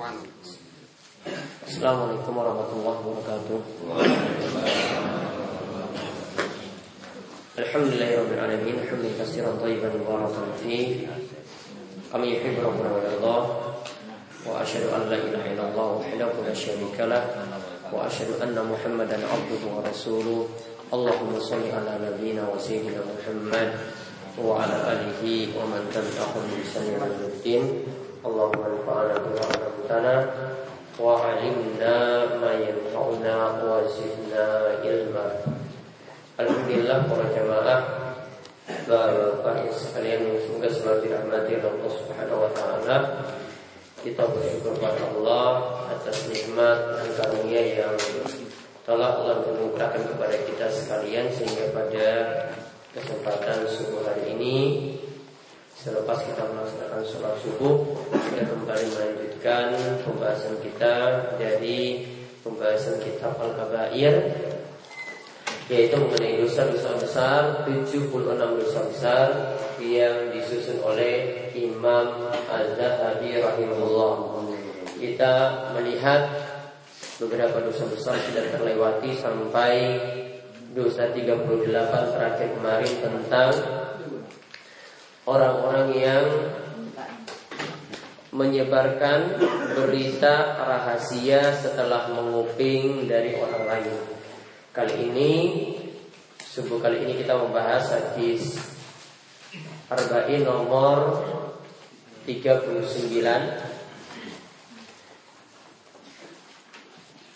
Assalamualaikum warahmatullahi wabarakatuh. Alhamdulillahirabbil alamin, hamdan katsiran thayyiban mubarakan fi. Kami yuhibbu rabbuna wa yardah. Wa asyhadu an la ilaha illallah wahdahu la syarika lah wa asyhadu anna Muhammadan abduhu wa rasuluh. Allahumma shalli ala nabiyyina wa sayyidina Muhammad wa ala alihi wa man tabi'ahum bi ihsan ila yaumil Allahumma anfa'na bima 'allamtana وعلمنا ما ينفعنا وزدنا علما Alhamdulillah para jamaah Bapak sekalian yang semoga selalu dirahmati oleh Allah Subhanahu wa taala. Kita bersyukur kepada Allah atas nikmat dan karunia yang telah Allah anugerahkan kepada kita sekalian sehingga pada kesempatan subuh hari ini Selepas kita melaksanakan sholat subuh Kita kembali melanjutkan pembahasan kita Dari pembahasan kitab Al-Kabair Yaitu mengenai dosa-dosa besar 76 dosa besar Yang disusun oleh Imam Az-Zahabi rahimahullah. Kita melihat Beberapa dosa besar sudah terlewati Sampai dosa 38 terakhir kemarin Tentang orang-orang yang menyebarkan berita rahasia setelah menguping dari orang lain. Kali ini subuh kali ini kita membahas hadis Arba'in nomor 39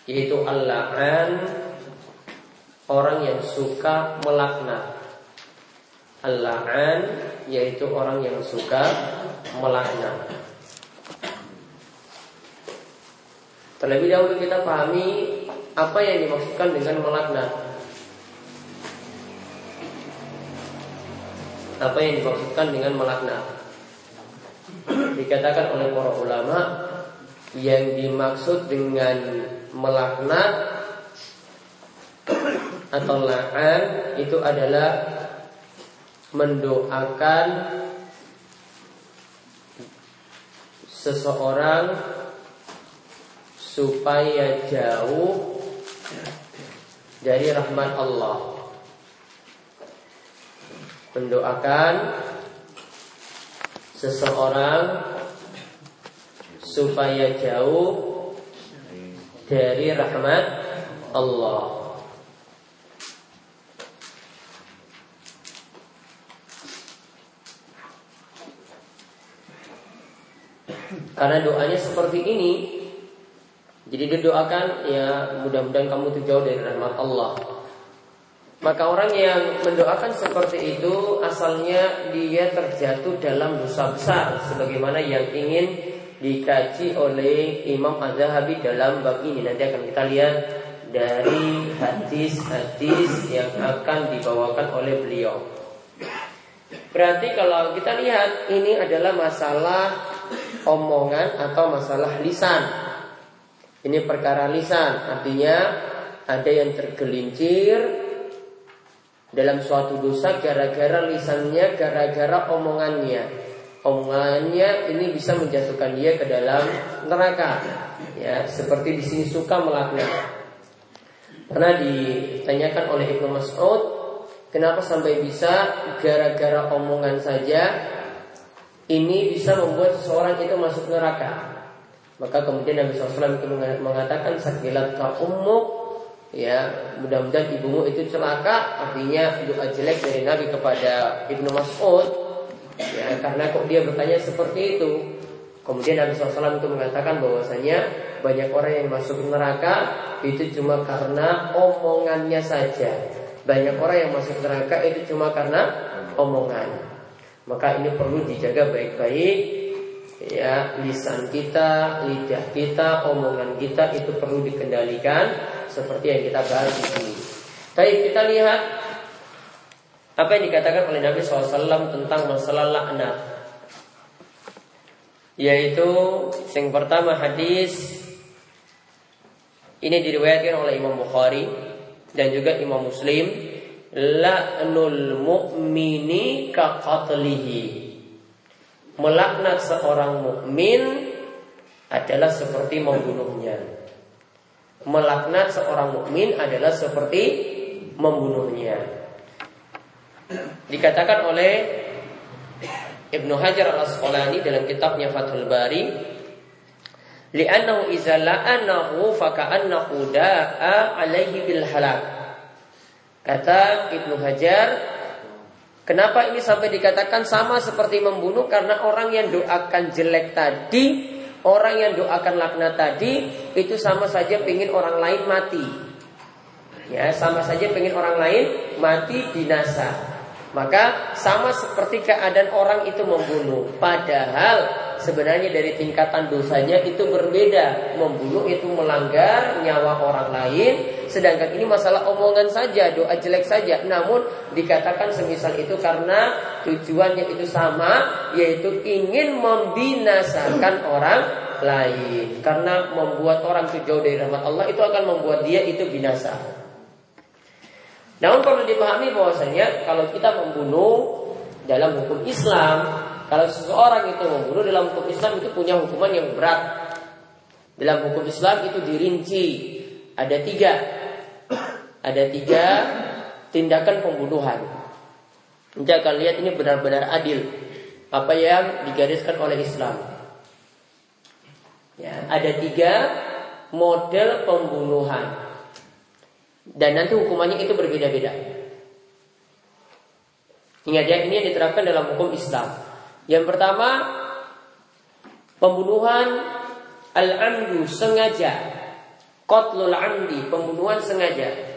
yaitu al-la'an orang yang suka melaknat Al-la'an yaitu orang yang suka melaknat. Terlebih dahulu kita pahami apa yang dimaksudkan dengan melaknat. Apa yang dimaksudkan dengan melaknat? Dikatakan oleh para ulama yang dimaksud dengan melaknat atau la'an itu adalah mendoakan seseorang supaya jauh dari rahmat Allah. Mendoakan seseorang supaya jauh dari rahmat Allah. Karena doanya seperti ini. Jadi didoakan ya mudah-mudahan kamu tuh jauh dari rahmat Allah. Maka orang yang mendoakan seperti itu Asalnya dia terjatuh dalam dosa besar. Sebagaimana yang ingin dikaji oleh Imam Az-Zahabi dalam bab ini. Nanti akan kita lihat dari hadis-hadis yang akan dibawakan oleh beliau. Berarti kalau kita lihat ini adalah masalah omongan atau masalah lisan. Ini perkara lisan, artinya ada yang tergelincir dalam suatu dosa gara-gara lisannya, gara-gara omongannya. Omongannya ini bisa menjatuhkan dia ke dalam neraka. Ya, seperti di sini suka melaknat. Karena ditanyakan oleh Ibnu Mas'ud, kenapa sampai bisa gara-gara omongan saja ini bisa membuat seseorang itu masuk neraka. Maka kemudian Nabi SAW itu mengatakan sakilat ka ya mudah-mudahan ibumu itu celaka. Artinya doa jelek dari Nabi kepada Ibnu Mas'ud. Ya karena kok dia bertanya seperti itu. Kemudian Nabi SAW itu mengatakan bahwasanya banyak orang yang masuk neraka itu cuma karena omongannya saja. Banyak orang yang masuk neraka itu cuma karena omongan maka ini perlu dijaga baik-baik. Ya lisan kita, lidah kita, omongan kita itu perlu dikendalikan. Seperti yang kita bahas di sini. Tapi kita lihat apa yang dikatakan oleh Nabi SAW tentang masalah laknat. Yaitu yang pertama hadis Ini diriwayatkan oleh Imam Bukhari Dan juga Imam Muslim la'nul mu'mini ka qatlihi. Melaknat seorang mukmin adalah seperti membunuhnya. Melaknat seorang mukmin adalah seperti membunuhnya. Dikatakan oleh Ibnu Hajar Al-Asqalani dalam kitabnya Fathul Bari, "Li'annahu idza la'anahu faka'annahu da'a alaihi bil halak." Kata Ibnu Hajar, Kenapa ini sampai dikatakan sama seperti membunuh? Karena orang yang doakan jelek tadi Orang yang doakan laknat tadi itu sama saja pengen orang lain mati. Ya, sama saja pengen orang lain mati binasa. Maka sama seperti keadaan orang itu membunuh. Padahal sebenarnya dari tingkatan dosanya itu berbeda. Membunuh itu melanggar nyawa orang lain, sedangkan ini masalah omongan saja, doa jelek saja. Namun dikatakan semisal itu karena tujuannya itu sama, yaitu ingin membinasakan orang lain. Karena membuat orang itu jauh dari rahmat Allah itu akan membuat dia itu binasa. Namun perlu dipahami bahwasanya kalau kita membunuh dalam hukum Islam kalau seseorang itu membunuh dalam hukum Islam itu punya hukuman yang berat. Dalam hukum Islam itu dirinci ada tiga, ada tiga tindakan pembunuhan. Kita akan lihat ini benar-benar adil apa yang digariskan oleh Islam. Ya, ada tiga model pembunuhan dan nanti hukumannya itu berbeda-beda. Ingat ya, ini yang diterapkan dalam hukum Islam. Yang pertama pembunuhan al-amdu sengaja. Qatlul amdi, pembunuhan sengaja.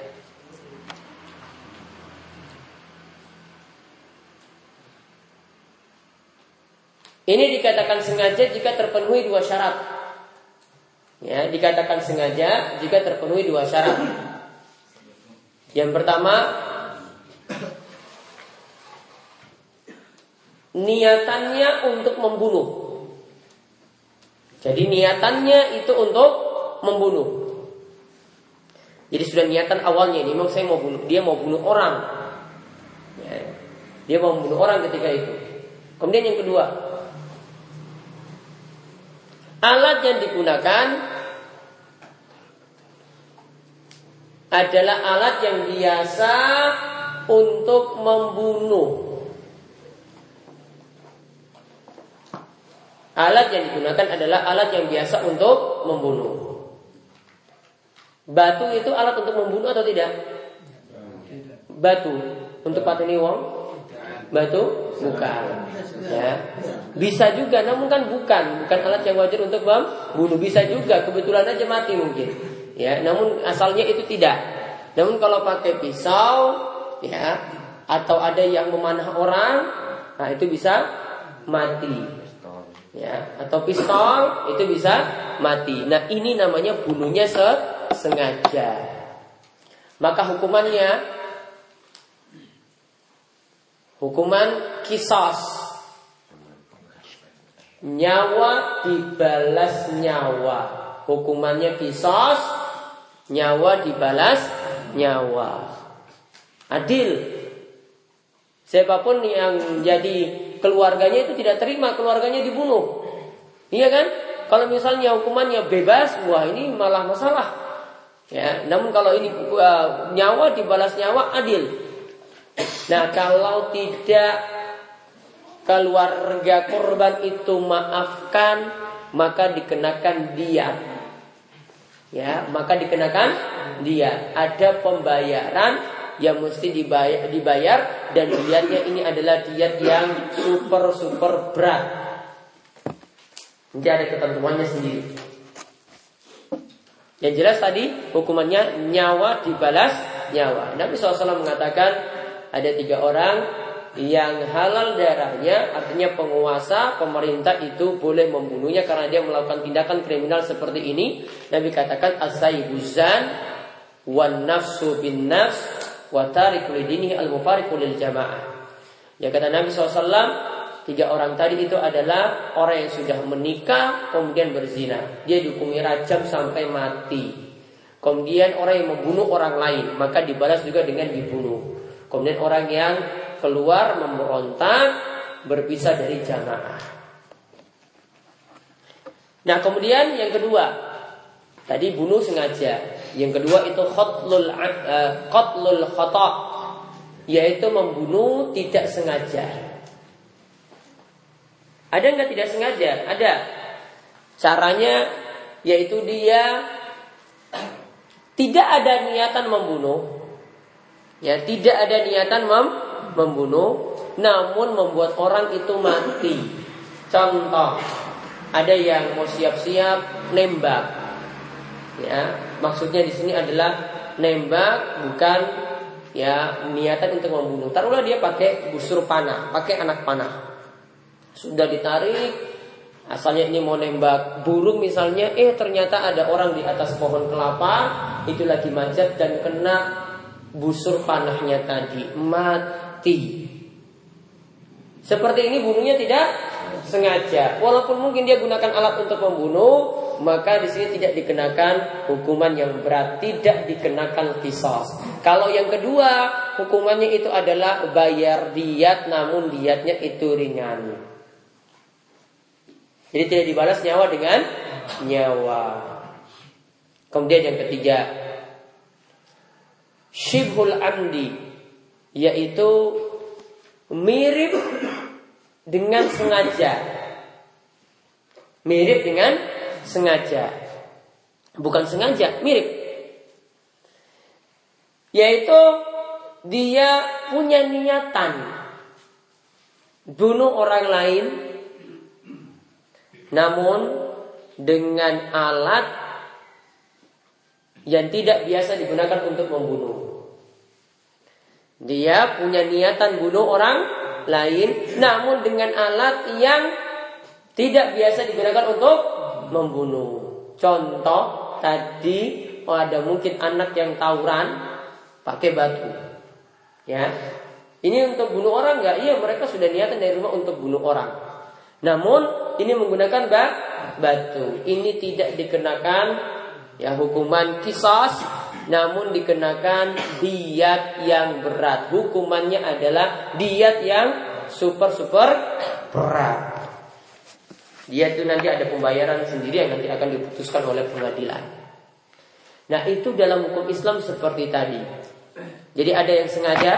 Ini dikatakan sengaja jika terpenuhi dua syarat. Ya, dikatakan sengaja jika terpenuhi dua syarat. Yang pertama, niatannya untuk membunuh. Jadi niatannya itu untuk membunuh. Jadi sudah niatan awalnya ini memang saya mau bunuh, dia mau bunuh orang. Ya. Dia mau membunuh orang ketika itu. Kemudian yang kedua, alat yang digunakan adalah alat yang biasa untuk membunuh. Alat yang digunakan adalah alat yang biasa untuk membunuh. Batu itu alat untuk membunuh atau tidak? Batu untuk pateni wong? Batu bukan. Ya. Bisa juga, namun kan bukan, bukan alat yang wajar untuk membunuh. Bisa juga, kebetulan aja mati mungkin. Ya, namun asalnya itu tidak. Namun kalau pakai pisau, ya, atau ada yang memanah orang, nah itu bisa mati ya atau pistol itu bisa mati. Nah ini namanya bunuhnya sengaja. Maka hukumannya hukuman kisos nyawa dibalas nyawa. Hukumannya kisos nyawa dibalas nyawa. Adil. Siapa pun yang jadi keluarganya itu tidak terima, keluarganya dibunuh. Iya kan? Kalau misalnya hukumannya bebas, wah ini malah masalah. Ya, namun kalau ini uh, nyawa dibalas nyawa adil. Nah, kalau tidak keluarga korban itu maafkan, maka dikenakan dia. Ya, maka dikenakan dia. Ada pembayaran yang mesti dibayar, dibayar dan diatnya ini adalah diat yang super super berat. Jadi ada ketentuannya sendiri. Yang jelas tadi hukumannya nyawa dibalas nyawa. Nabi SAW mengatakan ada tiga orang yang halal darahnya artinya penguasa pemerintah itu boleh membunuhnya karena dia melakukan tindakan kriminal seperti ini. Nabi katakan asaibuzan wan nafsu bin nafs wa tariku al mufariqu lil jamaah. Ya kata Nabi SAW, tiga orang tadi itu adalah orang yang sudah menikah kemudian berzina. Dia dihukumi rajam sampai mati. Kemudian orang yang membunuh orang lain maka dibalas juga dengan dibunuh. Kemudian orang yang keluar memberontak berpisah dari jamaah. Nah, kemudian yang kedua, tadi bunuh sengaja. Yang kedua itu khotlul uh, khotlul khata, yaitu membunuh tidak sengaja. Ada nggak tidak sengaja? Ada. Caranya yaitu dia tidak ada niatan membunuh. Ya, tidak ada niatan mem membunuh, namun membuat orang itu mati. Contoh, ada yang mau siap-siap nembak. Ya, maksudnya di sini adalah nembak bukan ya niatan untuk membunuh. Taruhlah dia pakai busur panah, pakai anak panah. Sudah ditarik, Asalnya ini mau nembak burung misalnya, eh ternyata ada orang di atas pohon kelapa, itu lagi manjat dan kena busur panahnya tadi, mati. Seperti ini bunuhnya tidak sengaja. Walaupun mungkin dia gunakan alat untuk membunuh, maka di sini tidak dikenakan hukuman yang berat, tidak dikenakan kisos. Kalau yang kedua, hukumannya itu adalah bayar diat, namun diatnya itu ringan. Jadi tidak dibalas nyawa dengan nyawa. Kemudian yang ketiga, syibhul amdi yaitu mirip dengan sengaja. Mirip dengan sengaja. Bukan sengaja, mirip. Yaitu dia punya niatan bunuh orang lain namun dengan alat yang tidak biasa digunakan untuk membunuh. Dia punya niatan bunuh orang lain, namun dengan alat yang tidak biasa digunakan untuk membunuh. Contoh tadi oh ada mungkin anak yang tawuran pakai batu. Ya. Ini untuk bunuh orang nggak? Iya, mereka sudah niatan dari rumah untuk bunuh orang. Namun ini menggunakan batu. Ini tidak dikenakan ya hukuman kisos, namun dikenakan diat yang berat. Hukumannya adalah diat yang super super berat. Dia itu nanti ada pembayaran sendiri yang nanti akan diputuskan oleh pengadilan. Nah itu dalam hukum Islam seperti tadi. Jadi ada yang sengaja,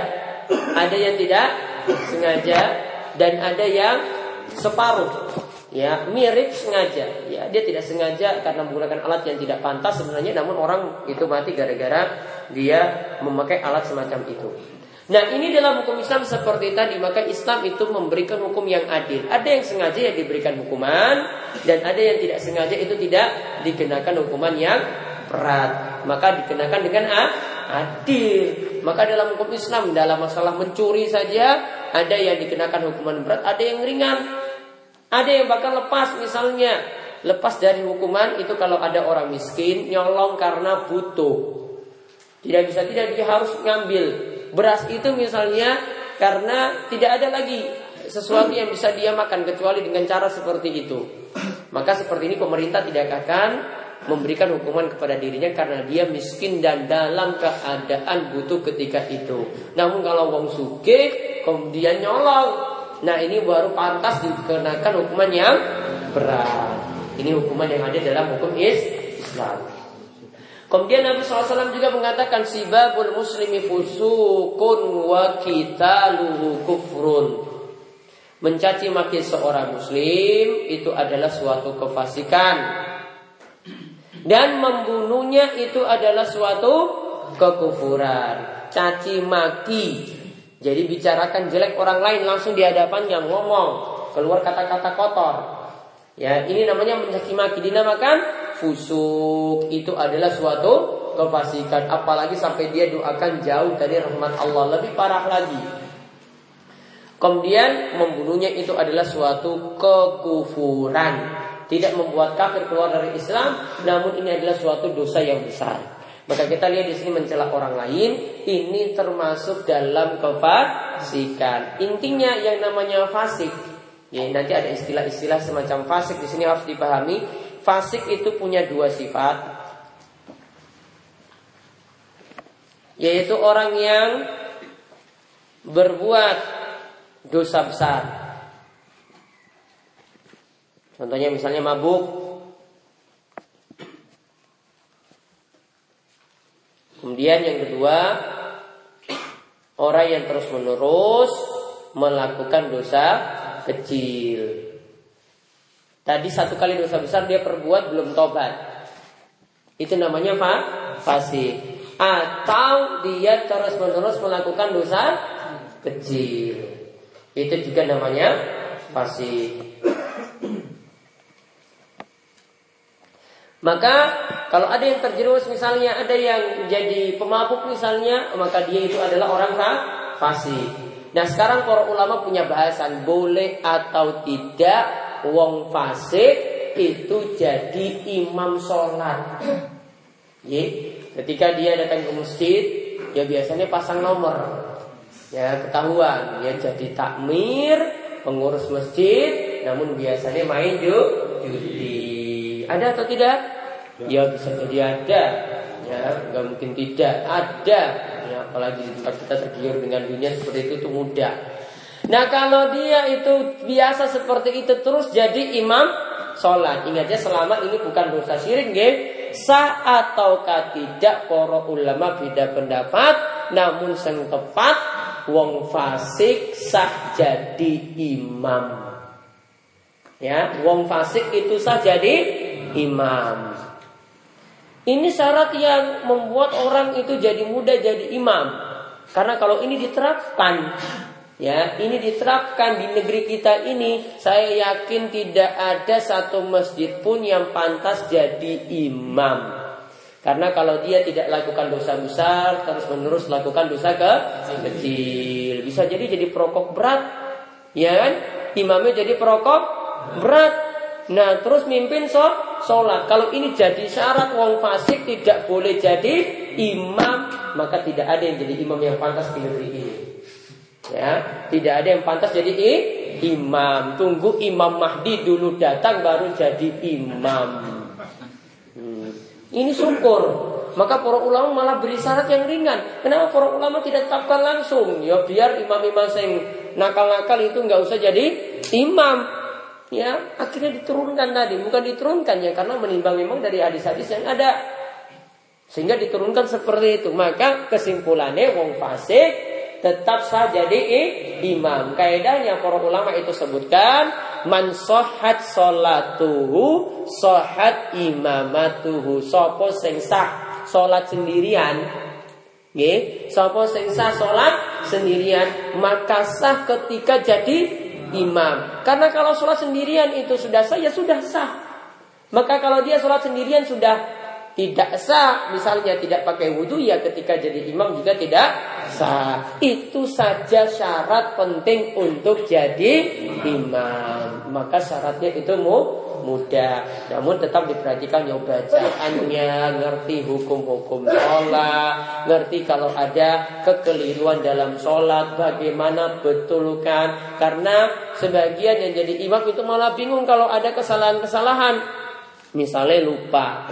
ada yang tidak sengaja, dan ada yang separuh ya mirip sengaja. Ya dia tidak sengaja karena menggunakan alat yang tidak pantas sebenarnya namun orang itu mati gara-gara dia memakai alat semacam itu. Nah ini dalam hukum Islam seperti tadi Maka Islam itu memberikan hukum yang adil. Ada yang sengaja yang diberikan hukuman Dan ada yang tidak sengaja itu tidak dikenakan hukuman yang berat. Maka dikenakan dengan adil. Maka dalam hukum Islam Dalam masalah mencuri saja Ada yang dikenakan hukuman berat Ada yang ringan ada yang bakal lepas misalnya lepas dari hukuman itu kalau ada orang miskin nyolong karena butuh. Tidak bisa tidak dia harus ngambil beras itu misalnya karena tidak ada lagi sesuatu yang bisa dia makan kecuali dengan cara seperti itu. Maka seperti ini pemerintah tidak akan memberikan hukuman kepada dirinya karena dia miskin dan dalam keadaan butuh ketika itu. Namun kalau wong suge kemudian nyolong Nah ini baru pantas dikenakan hukuman yang berat. Ini hukuman yang ada dalam hukum Islam. Kemudian Nabi SAW juga mengatakan sibabul muslimi fusukun wa luhu kufrun. Mencaci maki seorang muslim itu adalah suatu kefasikan. Dan membunuhnya itu adalah suatu kekufuran. Caci maki jadi bicarakan jelek orang lain langsung di hadapannya ngomong, keluar kata-kata kotor. Ya, ini namanya mencaci maki dinamakan fusuk. Itu adalah suatu kefasikan apalagi sampai dia doakan jauh dari rahmat Allah, lebih parah lagi. Kemudian membunuhnya itu adalah suatu kekufuran. Tidak membuat kafir keluar dari Islam, namun ini adalah suatu dosa yang besar. Maka kita lihat di sini mencela orang lain, ini termasuk dalam kefasikan. Intinya yang namanya fasik, ya nanti ada istilah-istilah semacam fasik di sini harus dipahami. Fasik itu punya dua sifat, yaitu orang yang berbuat dosa besar. Contohnya misalnya mabuk, Kemudian yang kedua, orang yang terus menerus melakukan dosa kecil. Tadi satu kali dosa besar dia perbuat belum tobat. Itu namanya fa fasik. Atau dia terus menerus melakukan dosa kecil. Itu juga namanya fasik. Maka kalau ada yang terjerumus misalnya ada yang jadi pemabuk misalnya, maka dia itu adalah orang fasik. Nah sekarang para ulama punya bahasan boleh atau tidak wong fasik itu jadi imam sholat. Ye, ketika dia datang ke masjid, ya biasanya pasang nomor, ya ketahuan, ya jadi takmir, pengurus masjid, namun biasanya main judi. Ada atau tidak? Ya bisa jadi ada. Ya, nggak mungkin tidak. Ada. Ya, apalagi di tempat kita tergiur dengan dunia seperti itu itu mudah. Nah kalau dia itu biasa seperti itu terus jadi imam sholat. Ingatnya selama ini bukan dosa syirik, nggih. Sah ataukah tidak para ulama beda pendapat, namun yang tepat wong fasik sah jadi imam. Ya, wong fasik itu sah jadi imam. Ini syarat yang membuat orang itu jadi mudah jadi imam. Karena kalau ini diterapkan, ya, ini diterapkan di negeri kita ini, saya yakin tidak ada satu masjid pun yang pantas jadi imam. Karena kalau dia tidak lakukan dosa besar, terus menerus lakukan dosa ke kecil, bisa jadi jadi perokok berat, ya kan? Imamnya jadi perokok berat. Nah, terus mimpin so sholat. Kalau ini jadi syarat wong fasik tidak boleh jadi imam, maka tidak ada yang jadi imam yang pantas di negeri ini. Ya, tidak ada yang pantas jadi imam. Tunggu Imam Mahdi dulu datang baru jadi imam. Hmm. Ini syukur. Maka para ulama malah beri syarat yang ringan. Kenapa para ulama tidak tetapkan langsung? Ya biar imam-imam yang nakal-nakal itu nggak usah jadi imam ya akhirnya diturunkan tadi. Bukan diturunkan ya karena menimbang memang dari hadis-hadis yang ada. Sehingga diturunkan seperti itu. Maka kesimpulannya wong fasik tetap sah jadi imam. Kaidahnya para ulama itu sebutkan man sohat solatuhu sohat imamatuhu. Sopo sing sah solat sendirian. Nggih, sapa sing sah salat sendirian. Maka sah ketika jadi imam. Karena kalau sholat sendirian itu sudah sah, ya sudah sah. Maka kalau dia sholat sendirian sudah tidak sah, misalnya tidak pakai wudhu, ya ketika jadi imam juga tidak sah. Itu saja syarat penting untuk jadi imam. Maka syaratnya itu mu mudah. Namun tetap diperhatikan ya bacaannya Ngerti hukum-hukum sholat Ngerti kalau ada kekeliruan dalam sholat Bagaimana betulkan Karena sebagian yang jadi imam itu malah bingung Kalau ada kesalahan-kesalahan. Misalnya lupa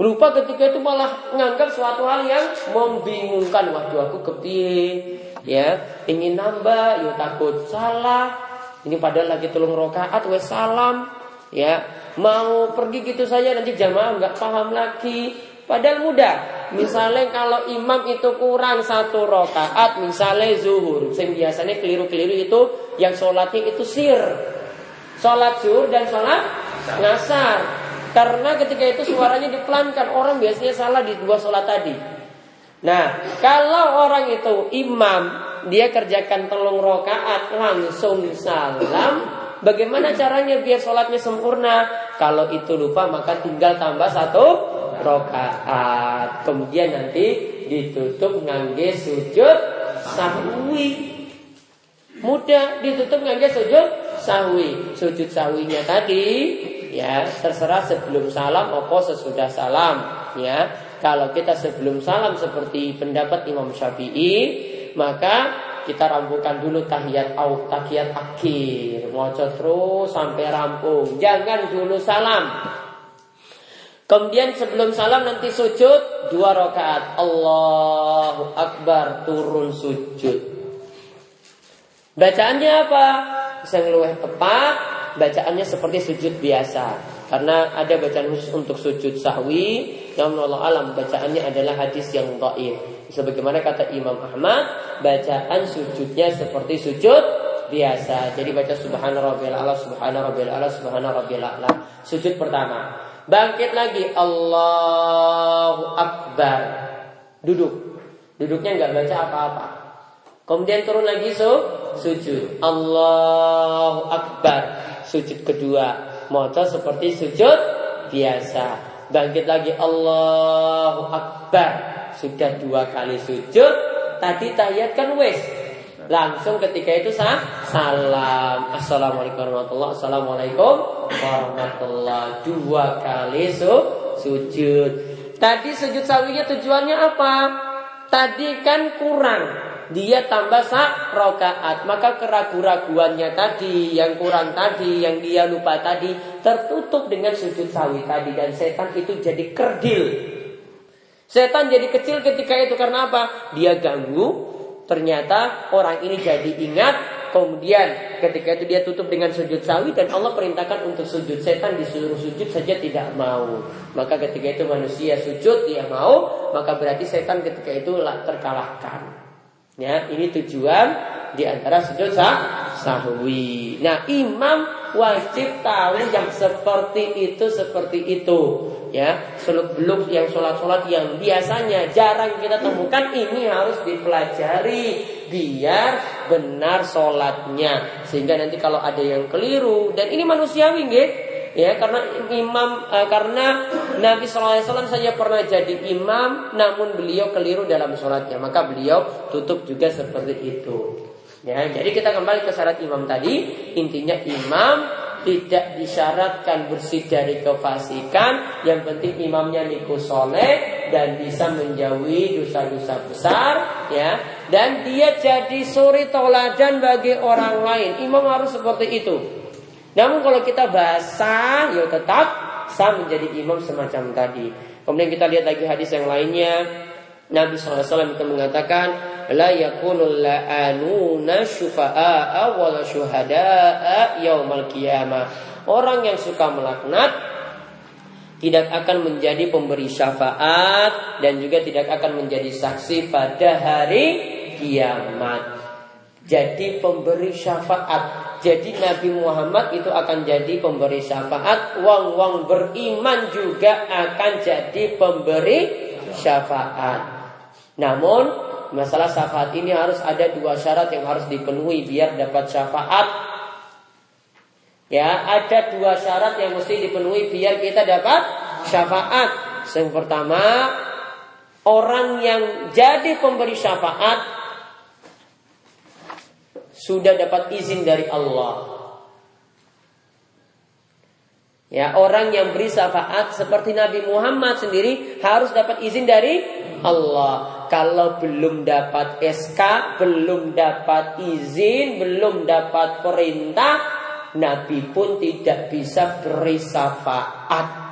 Lupa ketika itu malah menganggap suatu hal yang membingungkan. Waduh aku kepie, ya. Ingin nambah, ya takut salah. Ini padahal lagi tolong rokaat, wes salam ya. Mau pergi gitu saja nanti jamaah nggak paham lagi. Padahal mudah. Misalnya kalau imam itu kurang satu rokaat misalnya zuhur. Sing biasanya keliru-keliru itu yang sholatnya itu sir. Sholat zuhur dan sholat ngasar karena ketika itu suaranya dipelankan orang biasanya salah di dua sholat tadi nah kalau orang itu imam dia kerjakan telung rokaat langsung salam Bagaimana caranya biar sholatnya sempurna? Kalau itu lupa maka tinggal tambah satu rokaat. Kemudian nanti ditutup ngangge sujud sahwi. Mudah ditutup ngangge sujud sahwi. Sujud sahwinya tadi ya terserah sebelum salam opo sesudah salam ya. Kalau kita sebelum salam seperti pendapat Imam Syafi'i maka kita rampungkan dulu tahiyat au tahiyat akhir. Moco terus sampai rampung. Jangan dulu salam. Kemudian sebelum salam nanti sujud dua rakaat. Allahu Akbar turun sujud. Bacaannya apa? Bisa ngeluh tepat bacaannya seperti sujud biasa. Karena ada bacaan khusus untuk sujud sahwi Yang Allah alam bacaannya adalah hadis yang dhaif. Sebagaimana kata Imam Ahmad Bacaan sujudnya seperti sujud biasa. Jadi baca subhana rabbil ala subhana rabbil ala subhana rabbil ala. Sujud pertama. Bangkit lagi. Allahu Akbar. Duduk. Duduknya nggak baca apa-apa. Kemudian turun lagi so, sujud. Allahu Akbar. Sujud kedua. Moco seperti sujud biasa. Bangkit lagi Allahu Akbar. Sudah dua kali sujud. Tadi tahiyat kan wes. Langsung ketika itu sah salam. Assalamualaikum warahmatullahi Assalamualaikum warahmatullahi Dua kali su, sujud. Tadi sujud sawinya tujuannya apa? Tadi kan kurang dia tambah sak rokaat. Maka keraguan-raguannya tadi yang kurang tadi yang dia lupa tadi tertutup dengan sujud sawi tadi. Dan setan itu jadi kerdil. Setan jadi kecil ketika itu. Karena apa? Dia ganggu. Ternyata orang ini jadi ingat. Kemudian ketika itu dia tutup dengan sujud sawi. Dan Allah perintahkan untuk sujud setan disuruh sujud saja tidak mau. Maka ketika itu manusia sujud dia mau. Maka berarti setan ketika itu terkalahkan Ya, ini tujuan di antara sujud sah, sahwi. Nah, imam wajib tahu yang seperti itu seperti itu. Ya, seluk beluk yang sholat-sholat yang biasanya jarang kita temukan ini harus dipelajari biar benar sholatnya. Sehingga nanti kalau ada yang keliru dan ini manusiawi, nggih ya karena imam uh, karena Nabi SAW saja pernah jadi imam namun beliau keliru dalam sholatnya. Maka beliau tutup juga seperti itu. Ya jadi kita kembali ke syarat imam tadi. Intinya imam tidak disyaratkan bersih dari kefasikan. Yang penting imamnya niku soleh Dan bisa menjauhi dosa-dosa besar ya. Dan dia jadi suri toladan bagi orang lain. Imam harus seperti itu namun kalau kita basah, ya tetap sah menjadi imam semacam tadi. Kemudian kita lihat lagi hadis yang lainnya. Nabi SAW itu mengatakan, La yakunul la'anuna syufa'a wa syuhada'a yaumal qiyamah. Orang yang suka melaknat tidak akan menjadi pemberi syafaat dan juga tidak akan menjadi saksi pada hari kiamat. Jadi pemberi syafaat jadi Nabi Muhammad itu akan jadi pemberi syafaat. Wong-wong beriman juga akan jadi pemberi syafaat. Namun masalah syafaat ini harus ada dua syarat yang harus dipenuhi biar dapat syafaat. Ya, ada dua syarat yang mesti dipenuhi biar kita dapat syafaat. Yang pertama, orang yang jadi pemberi syafaat sudah dapat izin dari Allah. Ya, orang yang beri syafaat seperti Nabi Muhammad sendiri harus dapat izin dari Allah. Kalau belum dapat SK, belum dapat izin, belum dapat perintah, Nabi pun tidak bisa beri syafaat.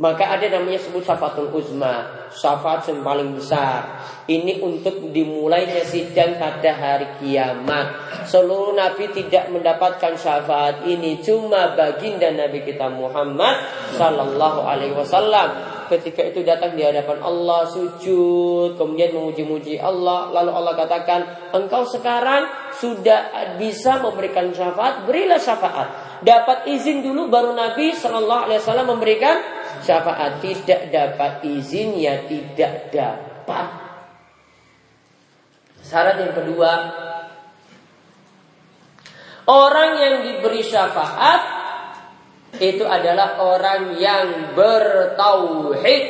Maka ada namanya sebut syafatul uzma, syafaat yang paling besar. Ini untuk dimulainya sidang pada hari kiamat. Seluruh nabi tidak mendapatkan syafaat ini cuma baginda Nabi kita Muhammad sallallahu alaihi wasallam. Ketika itu datang di hadapan Allah sujud, kemudian memuji-muji Allah, lalu Allah katakan, "Engkau sekarang sudah bisa memberikan syafaat, berilah syafaat." Dapat izin dulu baru Nabi Shallallahu Alaihi Wasallam memberikan syafaat. Tidak dapat izin ya tidak dapat. Syarat yang kedua, orang yang diberi syafaat itu adalah orang yang bertauhid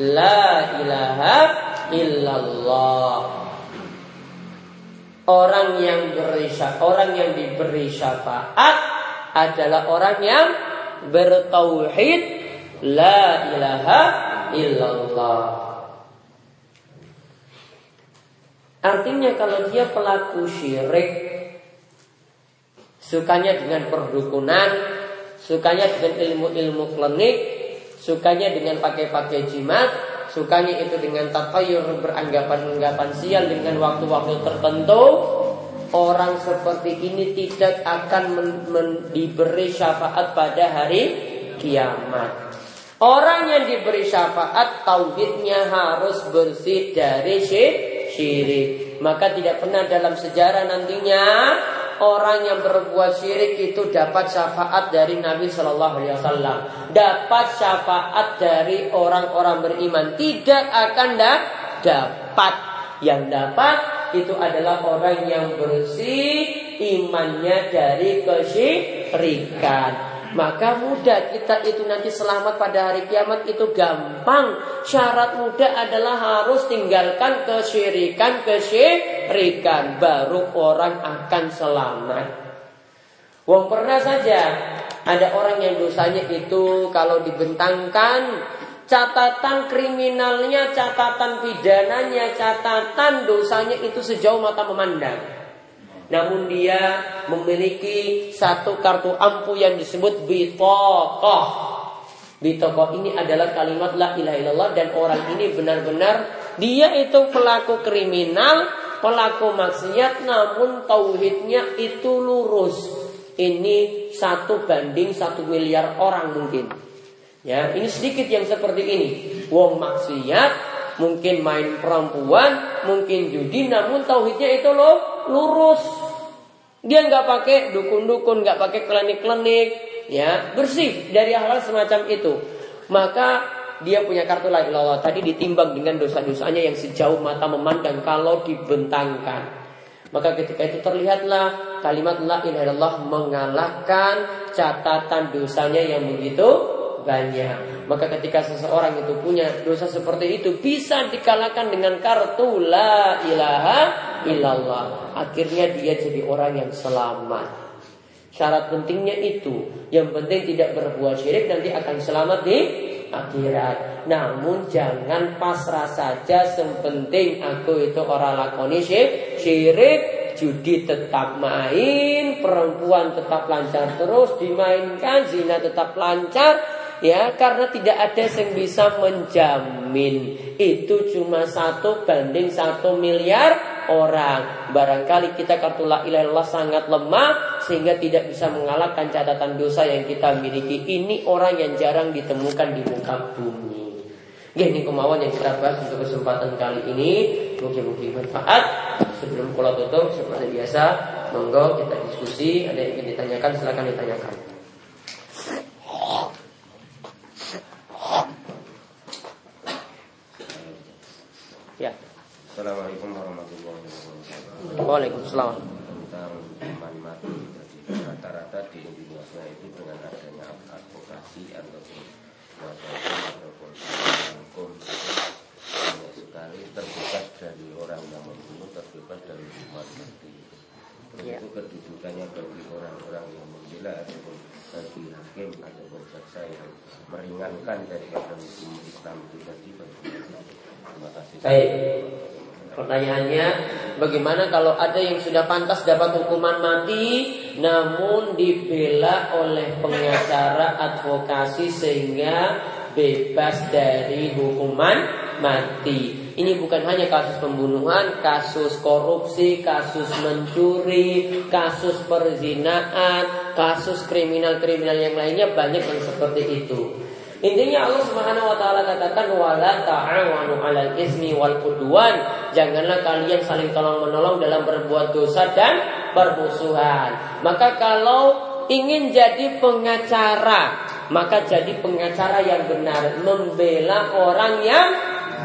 la ilaha illallah orang yang beri orang yang diberi syafaat adalah orang yang bertauhid la ilaha illallah. Artinya kalau dia pelaku syirik Sukanya dengan perdukunan Sukanya dengan ilmu-ilmu klinik Sukanya dengan pakai-pakai jimat Sukanya itu dengan tatayur beranggapan-anggapan sial Dengan waktu-waktu tertentu orang seperti ini tidak akan diberi syafaat pada hari kiamat. Orang yang diberi syafaat tauhidnya harus bersih dari syirik. Maka tidak pernah dalam sejarah nantinya orang yang berbuat syirik itu dapat syafaat dari Nabi Shallallahu Alaihi Wasallam. Dapat syafaat dari orang-orang beriman. Tidak akan dapat. Yang dapat itu adalah orang yang bersih imannya dari kesyirikan. Maka mudah kita itu nanti selamat pada hari kiamat itu gampang. Syarat mudah adalah harus tinggalkan kesyirikan, kesyirikan. Baru orang akan selamat. Wong pernah saja ada orang yang dosanya itu kalau dibentangkan catatan kriminalnya, catatan pidananya, catatan dosanya itu sejauh mata memandang. Namun dia memiliki satu kartu ampu yang disebut bitokoh. Bitokoh ini adalah kalimat la ilaha illallah dan orang ini benar-benar dia itu pelaku kriminal, pelaku maksiat namun tauhidnya itu lurus. Ini satu banding satu miliar orang mungkin. Ya, ini sedikit yang seperti ini. Wong maksiat, mungkin main perempuan, mungkin judi, namun tauhidnya itu loh lurus. Dia nggak pakai dukun-dukun, nggak pakai klinik-klinik, ya bersih dari hal-hal semacam itu. Maka dia punya kartu la ilallah tadi ditimbang dengan dosa-dosanya yang sejauh mata memandang kalau dibentangkan. Maka ketika itu terlihatlah kalimat la ilaha mengalahkan catatan dosanya yang begitu banyak. Maka ketika seseorang itu punya dosa seperti itu bisa dikalahkan dengan kartu la ilaha illallah. Akhirnya dia jadi orang yang selamat. Syarat pentingnya itu. Yang penting tidak berbuat syirik nanti akan selamat di akhirat. Namun jangan pasrah saja sepenting aku itu orang lakoni syirik judi tetap main, perempuan tetap lancar terus dimainkan, zina tetap lancar, ya karena tidak ada yang bisa menjamin. Itu cuma satu banding satu miliar orang. Barangkali kita kartu la ilaha sangat lemah sehingga tidak bisa mengalahkan catatan dosa yang kita miliki. Ini orang yang jarang ditemukan di muka bumi. Ini kemauan yang kita bahas untuk kesempatan kali ini. Mungkin-mungkin manfaat Sebelum kalau tutup seperti biasa Monggo kita diskusi. Ada yang ingin ditanyakan silahkan ditanyakan Assalamualaikum warahmatullahi wabarakatuh. Waalaikumsalam. Tentang mati. Rata-rata di Indonesia itu dengan adanya advokasi ataupun ataupun hukum banyak sekali terbebas dari orang yang membunuh, terbebas dari hukuman mati. Terus ya. itu kedudukannya bagi orang-orang yang membela ataupun bagi hakim ataupun jaksa yang meringankan daripada hukum Islam itu tadi Terima kasih. Baik. Pertanyaannya, bagaimana kalau ada yang sudah pantas dapat hukuman mati, namun dibela oleh pengacara advokasi sehingga bebas dari hukuman mati. Ini bukan hanya kasus pembunuhan, kasus korupsi, kasus mencuri, kasus perzinaan, kasus kriminal-kriminal yang lainnya banyak yang seperti itu. Intinya Allah Subhanahu wa taala katakan wala ta'awanu 'alal ismi wal udwan. Janganlah kalian saling tolong-menolong dalam berbuat dosa dan permusuhan. Maka kalau ingin jadi pengacara, maka jadi pengacara yang benar, membela orang yang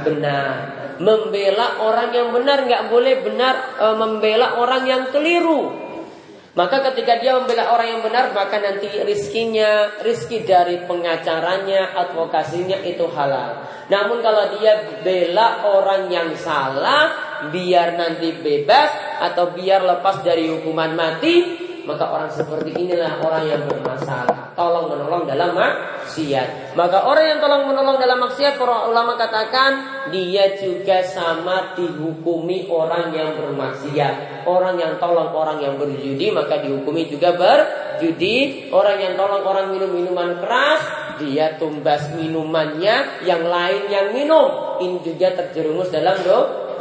benar. Membela orang yang benar nggak boleh benar e, membela orang yang keliru. Maka ketika dia membela orang yang benar, maka nanti rizkinya, rizki dari pengacaranya, advokasinya itu halal. Namun kalau dia bela orang yang salah, biar nanti bebas atau biar lepas dari hukuman mati, maka orang seperti inilah orang yang bermasalah. Tolong menolong dalam maksiat. Maka orang yang tolong menolong dalam maksiat, para ulama katakan dia juga sama dihukumi orang yang bermaksiat. Orang yang tolong orang yang berjudi maka dihukumi juga berjudi. Orang yang tolong orang minum minuman keras, dia tumbas minumannya, yang lain yang minum. Ini juga terjerumus dalam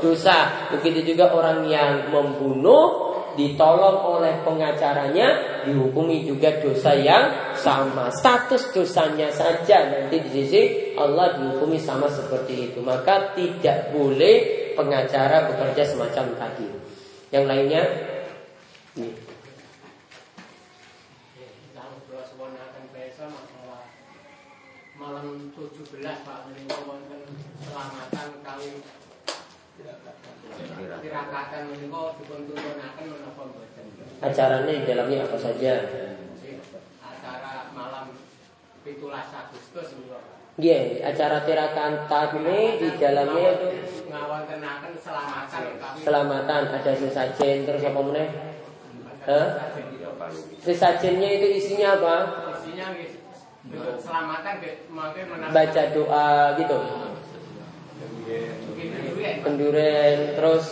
dosa. Begitu juga orang yang membunuh ditolong oleh pengacaranya dihukumi juga dosa yang sama. Status dosanya saja nanti di sisi Allah dihukumi sama seperti itu. Maka tidak boleh pengacara bekerja semacam tadi. Yang lainnya ini. malam 17 Pak menika wonten selamatan kali tirakatan menika dipun menapa mboten di dalamnya apa saja? acara malam 17 Agustus menika Pak Iya, acara tirakan ini di dalamnya itu ngawontenaken selamatan selamatan ada sesajen terus apa meneh? Hah? Sesajennya itu isinya apa? isinya nggih selamatan nggih Baca doa gitu. Penduren terus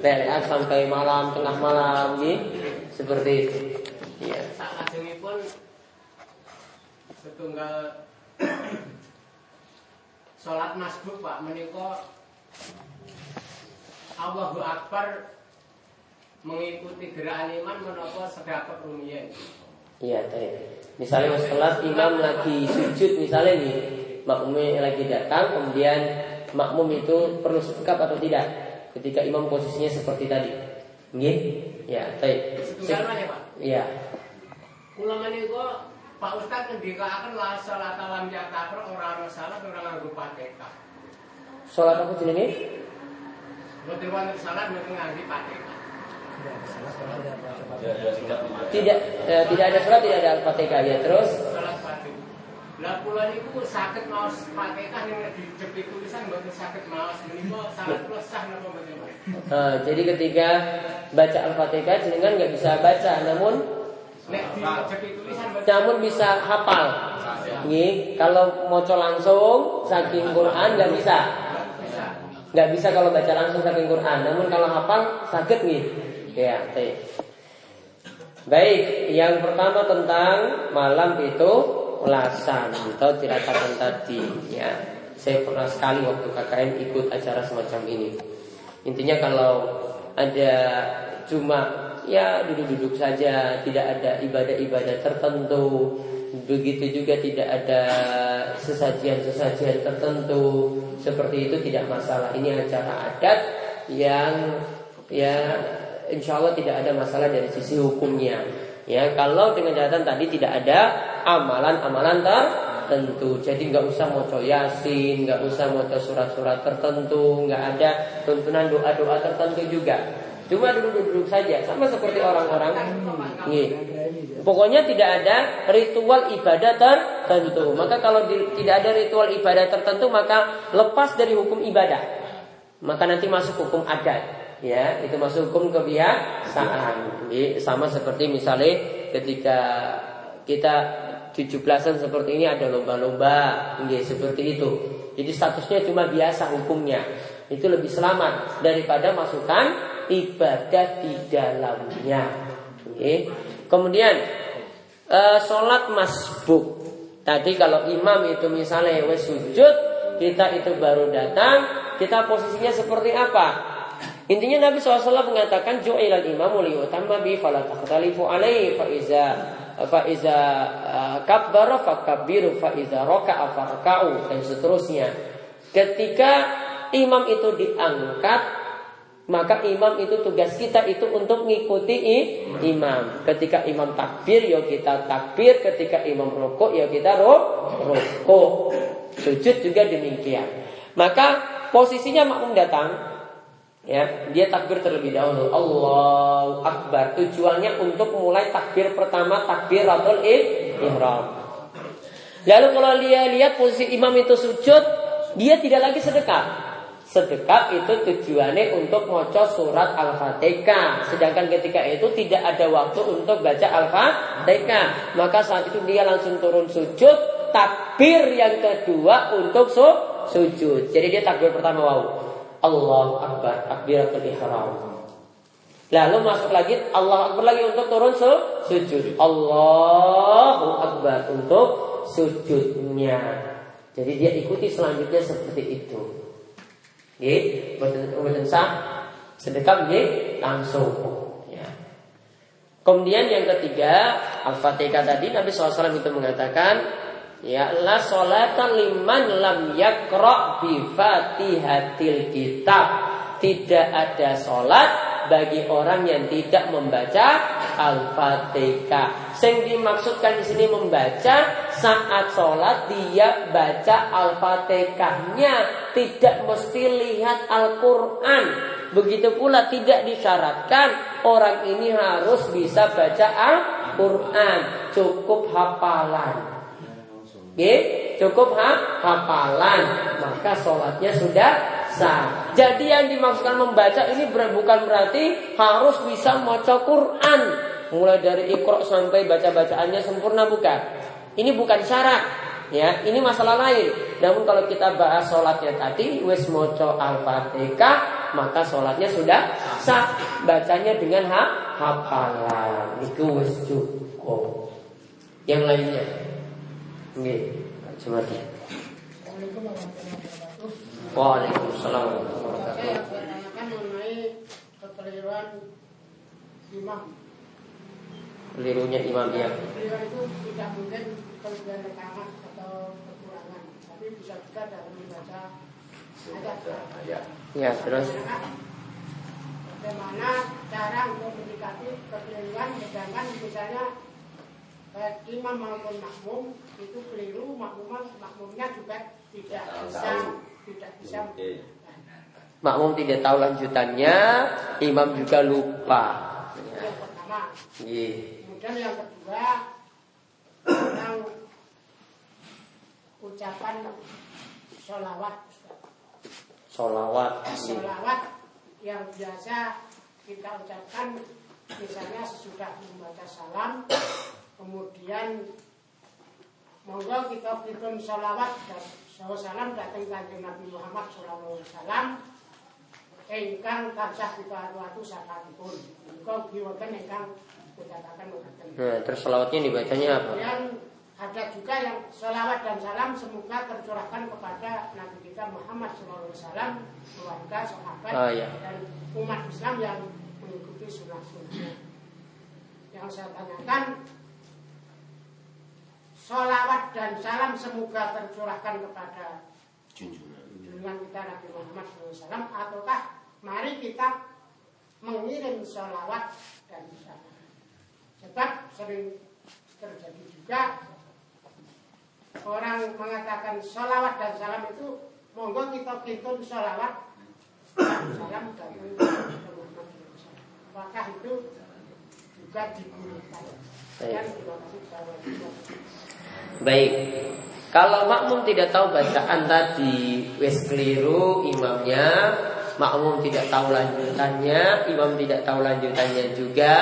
lelean sampai malam tengah malam gitu. Seperti itu. Iya. Salajengipun setunggal salat masbuk Pak menika Allahu Akbar mengikuti gerakan iman menapa sedekah rumiyin. Iya, tadi. Misalnya mas sholat imam lagi sujud misalnya nih, makmumnya lagi datang, kemudian makmum itu perlu sedekap atau tidak? Ketika imam posisinya seperti tadi. Nggih? Ya, baik. Mana Pak? Iya. Kula menika Pak Ustaz ngendikaken la salat lam yakafir ora ana salat ora nganggo Fatihah. Sholat apa jenenge? Mboten wonten salat mboten nganggo Fatihah. Tidak eh, tidak ada sholat, tidak ada al-fatihah ya. Terus Salat. Lah kula niku saged maos Fatihah ning dijepi tulisan mboten saged maos menika salat kula sah napa mboten eh, jadi ketika baca al-fatihah jenengan nggak bisa baca, namun namun bisa hafal. Nggih, kalau moco langsung saking Quran nggak bisa. bisa. nggak bisa kalau baca langsung saking Quran. Namun kalau hafal sakit nih. Ya, baik. Baik, yang pertama tentang malam itu ulasan atau tirakat tadi ya. Saya pernah sekali waktu KKN ikut acara semacam ini. Intinya kalau ada cuma ya duduk-duduk saja, tidak ada ibadah-ibadah tertentu. Begitu juga tidak ada sesajian-sesajian tertentu. Seperti itu tidak masalah. Ini acara adat yang ya insya Allah tidak ada masalah dari sisi hukumnya. Ya, kalau dengan catatan tadi tidak ada amalan-amalan tertentu. Jadi nggak usah mau yasin, nggak usah mau surat-surat tertentu, nggak ada tuntunan doa-doa tertentu juga. Cuma duduk-duduk saja, sama seperti orang-orang. Nih. Pokoknya tidak ada ritual ibadah tertentu. Maka kalau di- tidak ada ritual ibadah tertentu, maka lepas dari hukum ibadah. Maka nanti masuk hukum adat. Ya, itu masuk hukum kebiasaan. Jadi, sama seperti misalnya ketika kita 17-an seperti ini ada lomba-lomba, nggih, seperti itu. Jadi statusnya cuma biasa hukumnya. Itu lebih selamat daripada masukkan ibadah di dalamnya. Oke. Kemudian eh, sholat masbuk. Tadi kalau imam itu misalnya wes sujud, kita itu baru datang, kita posisinya seperti apa? Intinya Nabi SAW mengatakan ju'ilal imamu liyutamma bi fala takhtalifu alaihi fa iza fa kabbara fakabbiru fa iza raka'a farka'u dan seterusnya. Ketika imam itu diangkat maka imam itu tugas kita itu untuk mengikuti imam. Ketika imam takbir, ya kita takbir. Ketika imam rokok, ya kita ro- rokok. Sujud juga demikian. Maka posisinya makmum datang, ya dia takbir terlebih dahulu. Allahu Akbar. Tujuannya untuk mulai takbir pertama takbiratul ihram. Lalu kalau dia lihat posisi imam itu sujud, dia tidak lagi sedekah. Sedekah itu tujuannya untuk moco surat Al-Fatihah. Sedangkan ketika itu tidak ada waktu untuk baca Al-Fatihah. Maka saat itu dia langsung turun sujud. Takbir yang kedua untuk su sujud. Jadi dia takbir pertama wow. Allahu Akbar. Takbiratul ihram. Lalu masuk lagi Allah Akbar lagi untuk turun su sujud. Allahu Akbar untuk sujudnya. Jadi dia ikuti selanjutnya seperti itu. Nggih, mboten sah sedekah langsung. Ya. Kemudian yang ketiga, Al-Fatihah tadi Nabi SAW itu mengatakan, ya la solata liman lam yakra bi fatihatil kitab. Tidak ada solat bagi orang yang tidak membaca Al-Fatihah. Yang dimaksudkan di sini membaca saat sholat dia baca Al-Fatihahnya, tidak mesti lihat Al-Quran. Begitu pula tidak disyaratkan orang ini harus bisa baca Al-Quran, cukup hafalan. Oke, cukup ha? hafalan, maka sholatnya sudah sah. Jadi yang dimaksudkan membaca ini bukan berarti harus bisa membaca Quran. Mulai dari ikro sampai baca-bacaannya sempurna bukan. Ini bukan syarat. Ya, ini masalah lain. Namun kalau kita bahas sholatnya tadi, wes moco al-fatihah, maka sholatnya sudah sah. Bacanya dengan ha hafalan. Itu wes cukup. Yang lainnya. Oke, cuma dia. Waalaikumsalam Saya bertanyakan mengenai kekeliruan imam. Kelirunya imam ya. Kekeliruan itu tidak mungkin kelebihan rekaman atau kekurangan, tapi bisa juga dalam membaca ayat. Ya. Ya, terus Bagaimana cara untuk mendekati kekeliruan sedangkan misalnya baik imam maupun makmum itu keliru, makmum makmumnya juga tidak bisa tidak bisa makmum tidak tahu lanjutannya, imam juga lupa. itu yang pertama. Iya. Kemudian yang kedua tentang ucapan sholawat. Solawat. Iya. Sholawat yang biasa kita ucapkan misalnya sesudah membaca salam, kemudian monggo kita bikin sholawat dan salam datang kanjeng Nabi Muhammad Sallallahu Alaihi Wasallam ingkang tansah kita waktu sakatipun. Monggo kiwaken ingkang dikatakan. Nah, terus solawatnya dibacanya apa? Kemudian ada juga yang salawat dan salam semoga tercurahkan kepada Nabi kita Muhammad SAW, keluarga, sahabat, Oh, iya. dan umat Islam yang mengikuti sunnah-sunnahnya. Yang saya tanyakan, salawat dan salam semoga tercurahkan kepada Junjungan. kita Nabi Muhammad SAW, ataukah mari kita mengirim salawat dan salam. Sebab sering terjadi juga orang mengatakan sholawat dan salam itu monggo kita kitun sholawat dan salam dari SAW. Apakah itu juga digunakan? Dan terima kasih. Baik. Kalau makmum tidak tahu bacaan tadi, wes keliru imamnya, makmum tidak tahu lanjutannya, imam tidak tahu lanjutannya juga.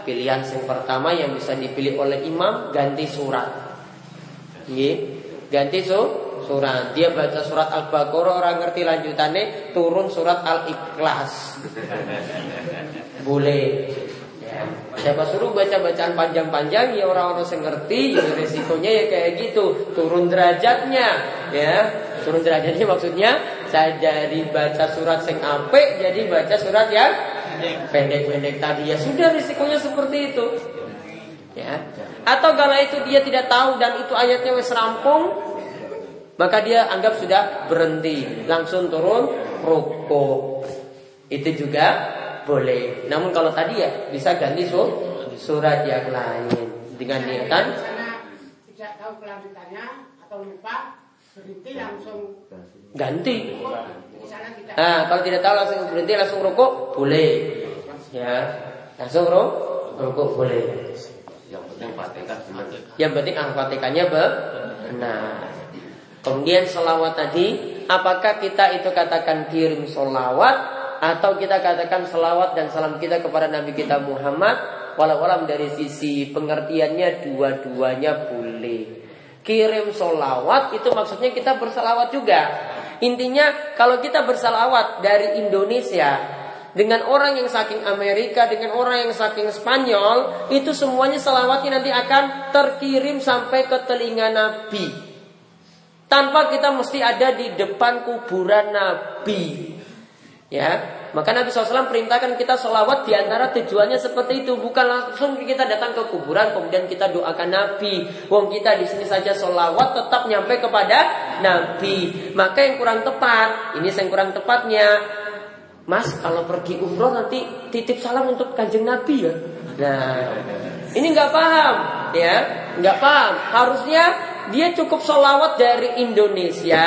Pilihan yang pertama yang bisa dipilih oleh imam ganti surat. Ganti su surat. Dia baca surat Al-Baqarah orang ngerti lanjutannya, turun surat Al-Ikhlas. Boleh. Ya. Siapa suruh baca bacaan panjang-panjang ya orang-orang yang ngerti jadi resikonya ya kayak gitu. Turun derajatnya ya. Turun derajatnya maksudnya saya dari baca surat sing apik jadi baca surat yang pendek-pendek tadi. Ya sudah risikonya seperti itu. Ya. Atau kalau itu dia tidak tahu dan itu ayatnya wis rampung maka dia anggap sudah berhenti. Langsung turun ruko itu juga boleh namun kalau tadi ya bisa ganti sur surat yang lain dengan niatan tidak tahu kelanjutannya atau lupa berhenti langsung ganti Nah, kalau tidak tahu langsung berhenti langsung rukuk boleh. Ya, langsung ru rukuk boleh. Yang penting fatihah benar. Yang penting al-fatihahnya benar. Kemudian selawat tadi, apakah kita itu katakan kirim selawat atau kita katakan selawat dan salam kita kepada Nabi kita Muhammad? Walau alam dari sisi pengertiannya dua-duanya boleh. Kirim solawat itu maksudnya kita bersalawat juga. Intinya kalau kita bersalawat dari Indonesia dengan orang yang saking Amerika, dengan orang yang saking Spanyol, itu semuanya salawatnya nanti akan terkirim sampai ke telinga Nabi. Tanpa kita mesti ada di depan kuburan Nabi. Ya. Maka Nabi SAW perintahkan kita sholawat di antara tujuannya seperti itu. Bukan langsung kita datang ke kuburan kemudian kita doakan Nabi. Wong kita di sini saja sholawat tetap nyampe kepada Nabi. Maka yang kurang tepat, ini yang kurang tepatnya. Mas kalau pergi umroh nanti titip salam untuk kanjeng Nabi ya. Nah, ini nggak paham ya, nggak paham. Harusnya dia cukup sholawat dari Indonesia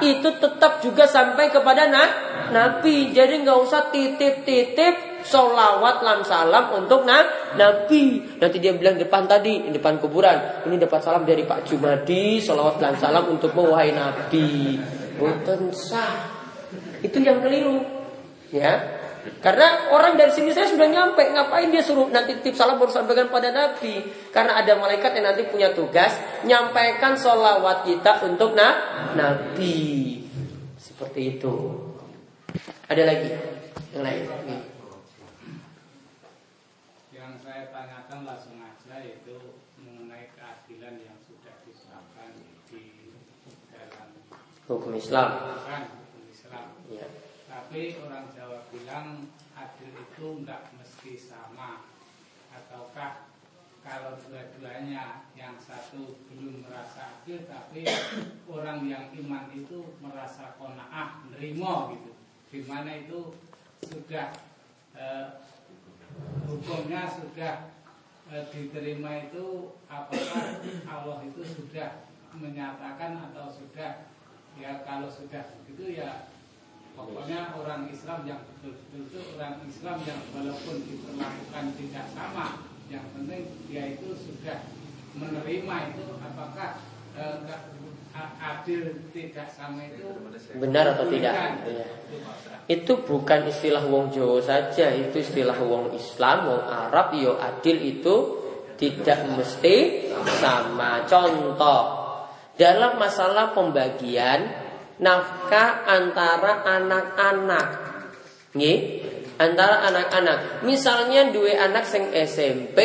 itu tetap juga sampai kepada na Nabi. Jadi nggak usah titip-titip sholawat lam salam untuk na Nabi. Nanti dia bilang depan tadi, depan kuburan. Ini dapat salam dari Pak Jumadi, sholawat lam salam untuk wahai Nabi. Boten sah. Itu yang keliru. Ya, karena orang dari sini saya sudah nyampe, ngapain dia suruh nanti tip salam baru sampaikan pada Nabi? Karena ada malaikat yang nanti punya tugas nyampaikan sholawat kita untuk na Nabi. Seperti itu. Ada lagi yang lain? Yang saya tanyakan langsung aja itu mengenai keadilan yang sudah disahkan di dalam hukum Islam. Tapi orang Jawa bilang adil itu enggak mesti sama. Ataukah kalau dua-duanya yang satu belum merasa adil Tapi orang yang iman itu merasa kona'ah, nerimo gitu. Di mana itu sudah eh, hukumnya sudah eh, diterima itu apakah Allah itu sudah menyatakan atau sudah? Ya kalau sudah begitu ya Pokoknya orang Islam yang betul-betul itu orang Islam yang walaupun diperlakukan tidak sama, yang penting dia itu sudah menerima itu apakah eh, adil tidak sama itu benar atau tidak? Ya. Itu bukan istilah wong Jawa saja, itu istilah wong Islam, wong Arab, yo adil itu tidak mesti sama. Contoh dalam masalah pembagian nafkah antara anak-anak. Nggih, antara anak-anak. Misalnya dua anak sing SMP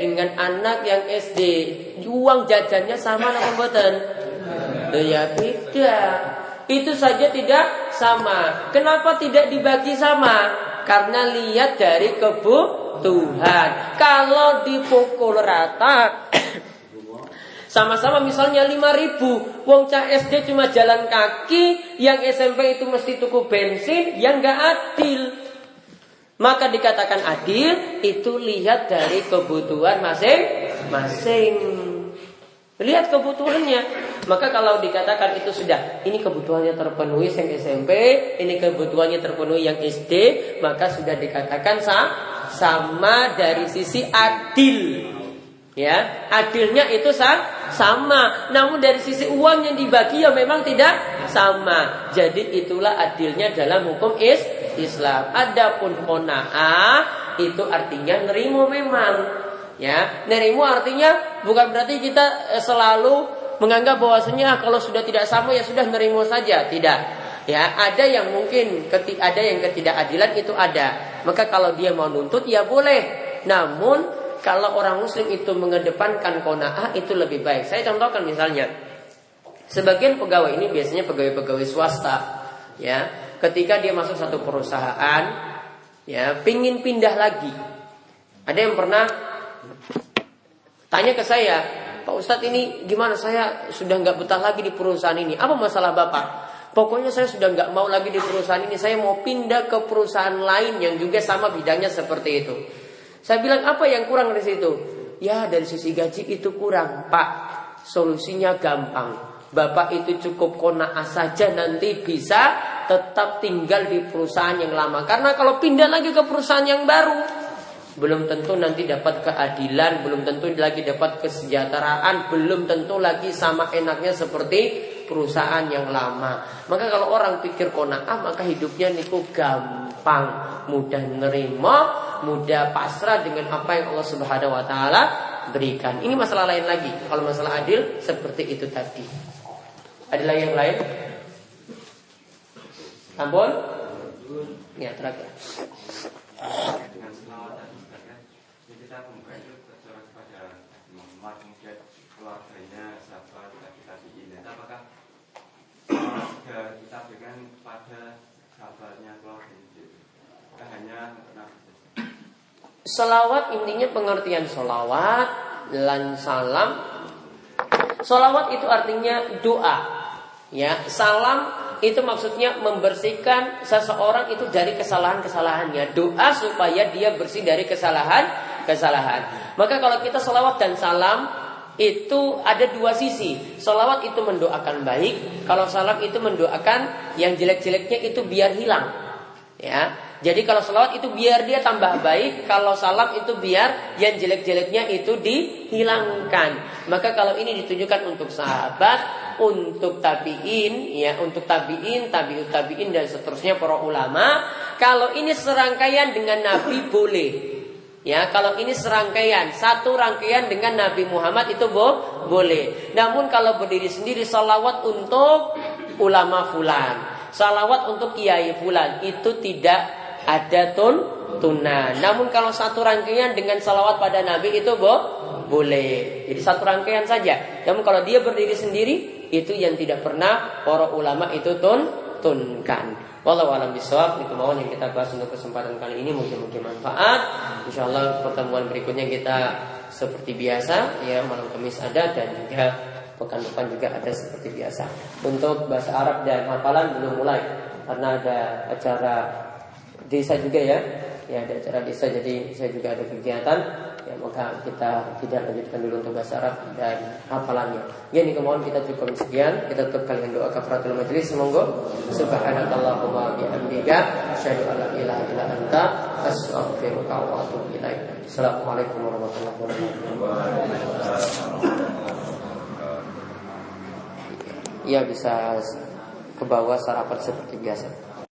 dengan anak yang SD, uang jajannya sama apa mboten? Ya tidak. Itu saja tidak sama. Kenapa tidak dibagi sama? Karena lihat dari kebutuhan. Kalau dipukul rata sama-sama misalnya 5 ribu. Wong cah SD cuma jalan kaki Yang SMP itu mesti tuku bensin Yang gak adil. Maka dikatakan adil Itu lihat dari kebutuhan masing-masing. Lihat kebutuhannya. Maka kalau dikatakan itu sudah Ini kebutuhannya terpenuhi yang SMP Ini kebutuhannya terpenuhi yang SD Maka sudah dikatakan sama dari sisi adil Ya, adilnya itu sama. Namun dari sisi uang yang dibagi ya memang tidak sama. Jadi itulah adilnya dalam hukum is Islam. Adapun kona'ah itu artinya nerimo memang. Ya, nerimo artinya bukan berarti kita eh, selalu menganggap bahwasanya ah, kalau sudah tidak sama ya sudah nerimo saja. Tidak. Ya, ada yang mungkin ada yang ketidakadilan itu ada. Maka kalau dia mau nuntut ya boleh. Namun kalau orang muslim itu mengedepankan kona'ah itu lebih baik. Saya contohkan misalnya, sebagian pegawai ini biasanya pegawai-pegawai swasta, ya, ketika dia masuk satu perusahaan, ya, pingin pindah lagi. Ada yang pernah tanya ke saya, Pak Ustadz ini gimana? Saya sudah nggak betah lagi di perusahaan ini. Apa masalah Bapak? Pokoknya saya sudah nggak mau lagi di perusahaan ini. Saya mau pindah ke perusahaan lain yang juga sama bidangnya seperti itu. Saya bilang apa yang kurang dari situ? Ya dari sisi gaji itu kurang Pak. Solusinya gampang. Bapak itu cukup kona'ah saja nanti bisa tetap tinggal di perusahaan yang lama. Karena kalau pindah lagi ke perusahaan yang baru belum tentu nanti dapat keadilan, belum tentu lagi dapat kesejahteraan, belum tentu lagi sama enaknya seperti perusahaan yang lama. Maka kalau orang pikir kona'ah maka hidupnya niku gampang, mudah nerima, mudah pasrah dengan apa yang Allah Subhanahu wa taala berikan. Ini masalah lain lagi. Kalau masalah adil seperti itu tadi. Ada lagi yang lain? Ampun? Ya, terakhir. disampaikan pada sahabatnya keluarga hanya Salawat intinya pengertian salawat dan salam. Salawat itu artinya doa. Ya, salam itu maksudnya membersihkan seseorang itu dari kesalahan-kesalahannya. Doa supaya dia bersih dari kesalahan-kesalahan. Maka kalau kita salawat dan salam itu ada dua sisi. Salawat itu mendoakan baik, kalau salam itu mendoakan yang jelek-jeleknya itu biar hilang. Ya, jadi kalau salawat itu biar dia tambah baik, kalau salam itu biar yang jelek-jeleknya itu dihilangkan. Maka kalau ini ditujukan untuk sahabat, untuk tabiin, ya untuk tabiin, tabiut tabiin dan seterusnya para ulama, kalau ini serangkaian dengan Nabi boleh. Ya, kalau ini serangkaian, satu rangkaian dengan Nabi Muhammad itu bo boleh. Namun kalau berdiri sendiri salawat untuk ulama fulan, salawat untuk kiai fulan itu tidak ada tun tuna. Namun kalau satu rangkaian dengan salawat pada Nabi itu bo boleh. Jadi satu rangkaian saja. Namun kalau dia berdiri sendiri itu yang tidak pernah para ulama itu tun tunkan. Walau alam bisawab itu mohon yang kita bahas untuk kesempatan kali ini. Mungkin-mungkin manfaat. Insya Allah pertemuan berikutnya kita seperti biasa. Ya malam Kamis ada dan juga pekan depan juga ada seperti biasa. Untuk bahasa Arab dan hafalan belum mulai. Karena ada acara desa juga ya. Ya ada acara desa. Jadi saya juga ada kegiatan ya maka kita tidak lanjutkan dulu untuk bahasa Arab dan hafalannya. Ya ini kemohon kita cukup sekian. Kita tutup kalian doa kafaratul majelis semoga subhanakallahumma bihamdika asyhadu an la ilaha illa anta astaghfiruka wa atubu ilaik. Assalamualaikum warahmatullahi wabarakatuh. Ya bisa ke bawah sarapan seperti biasa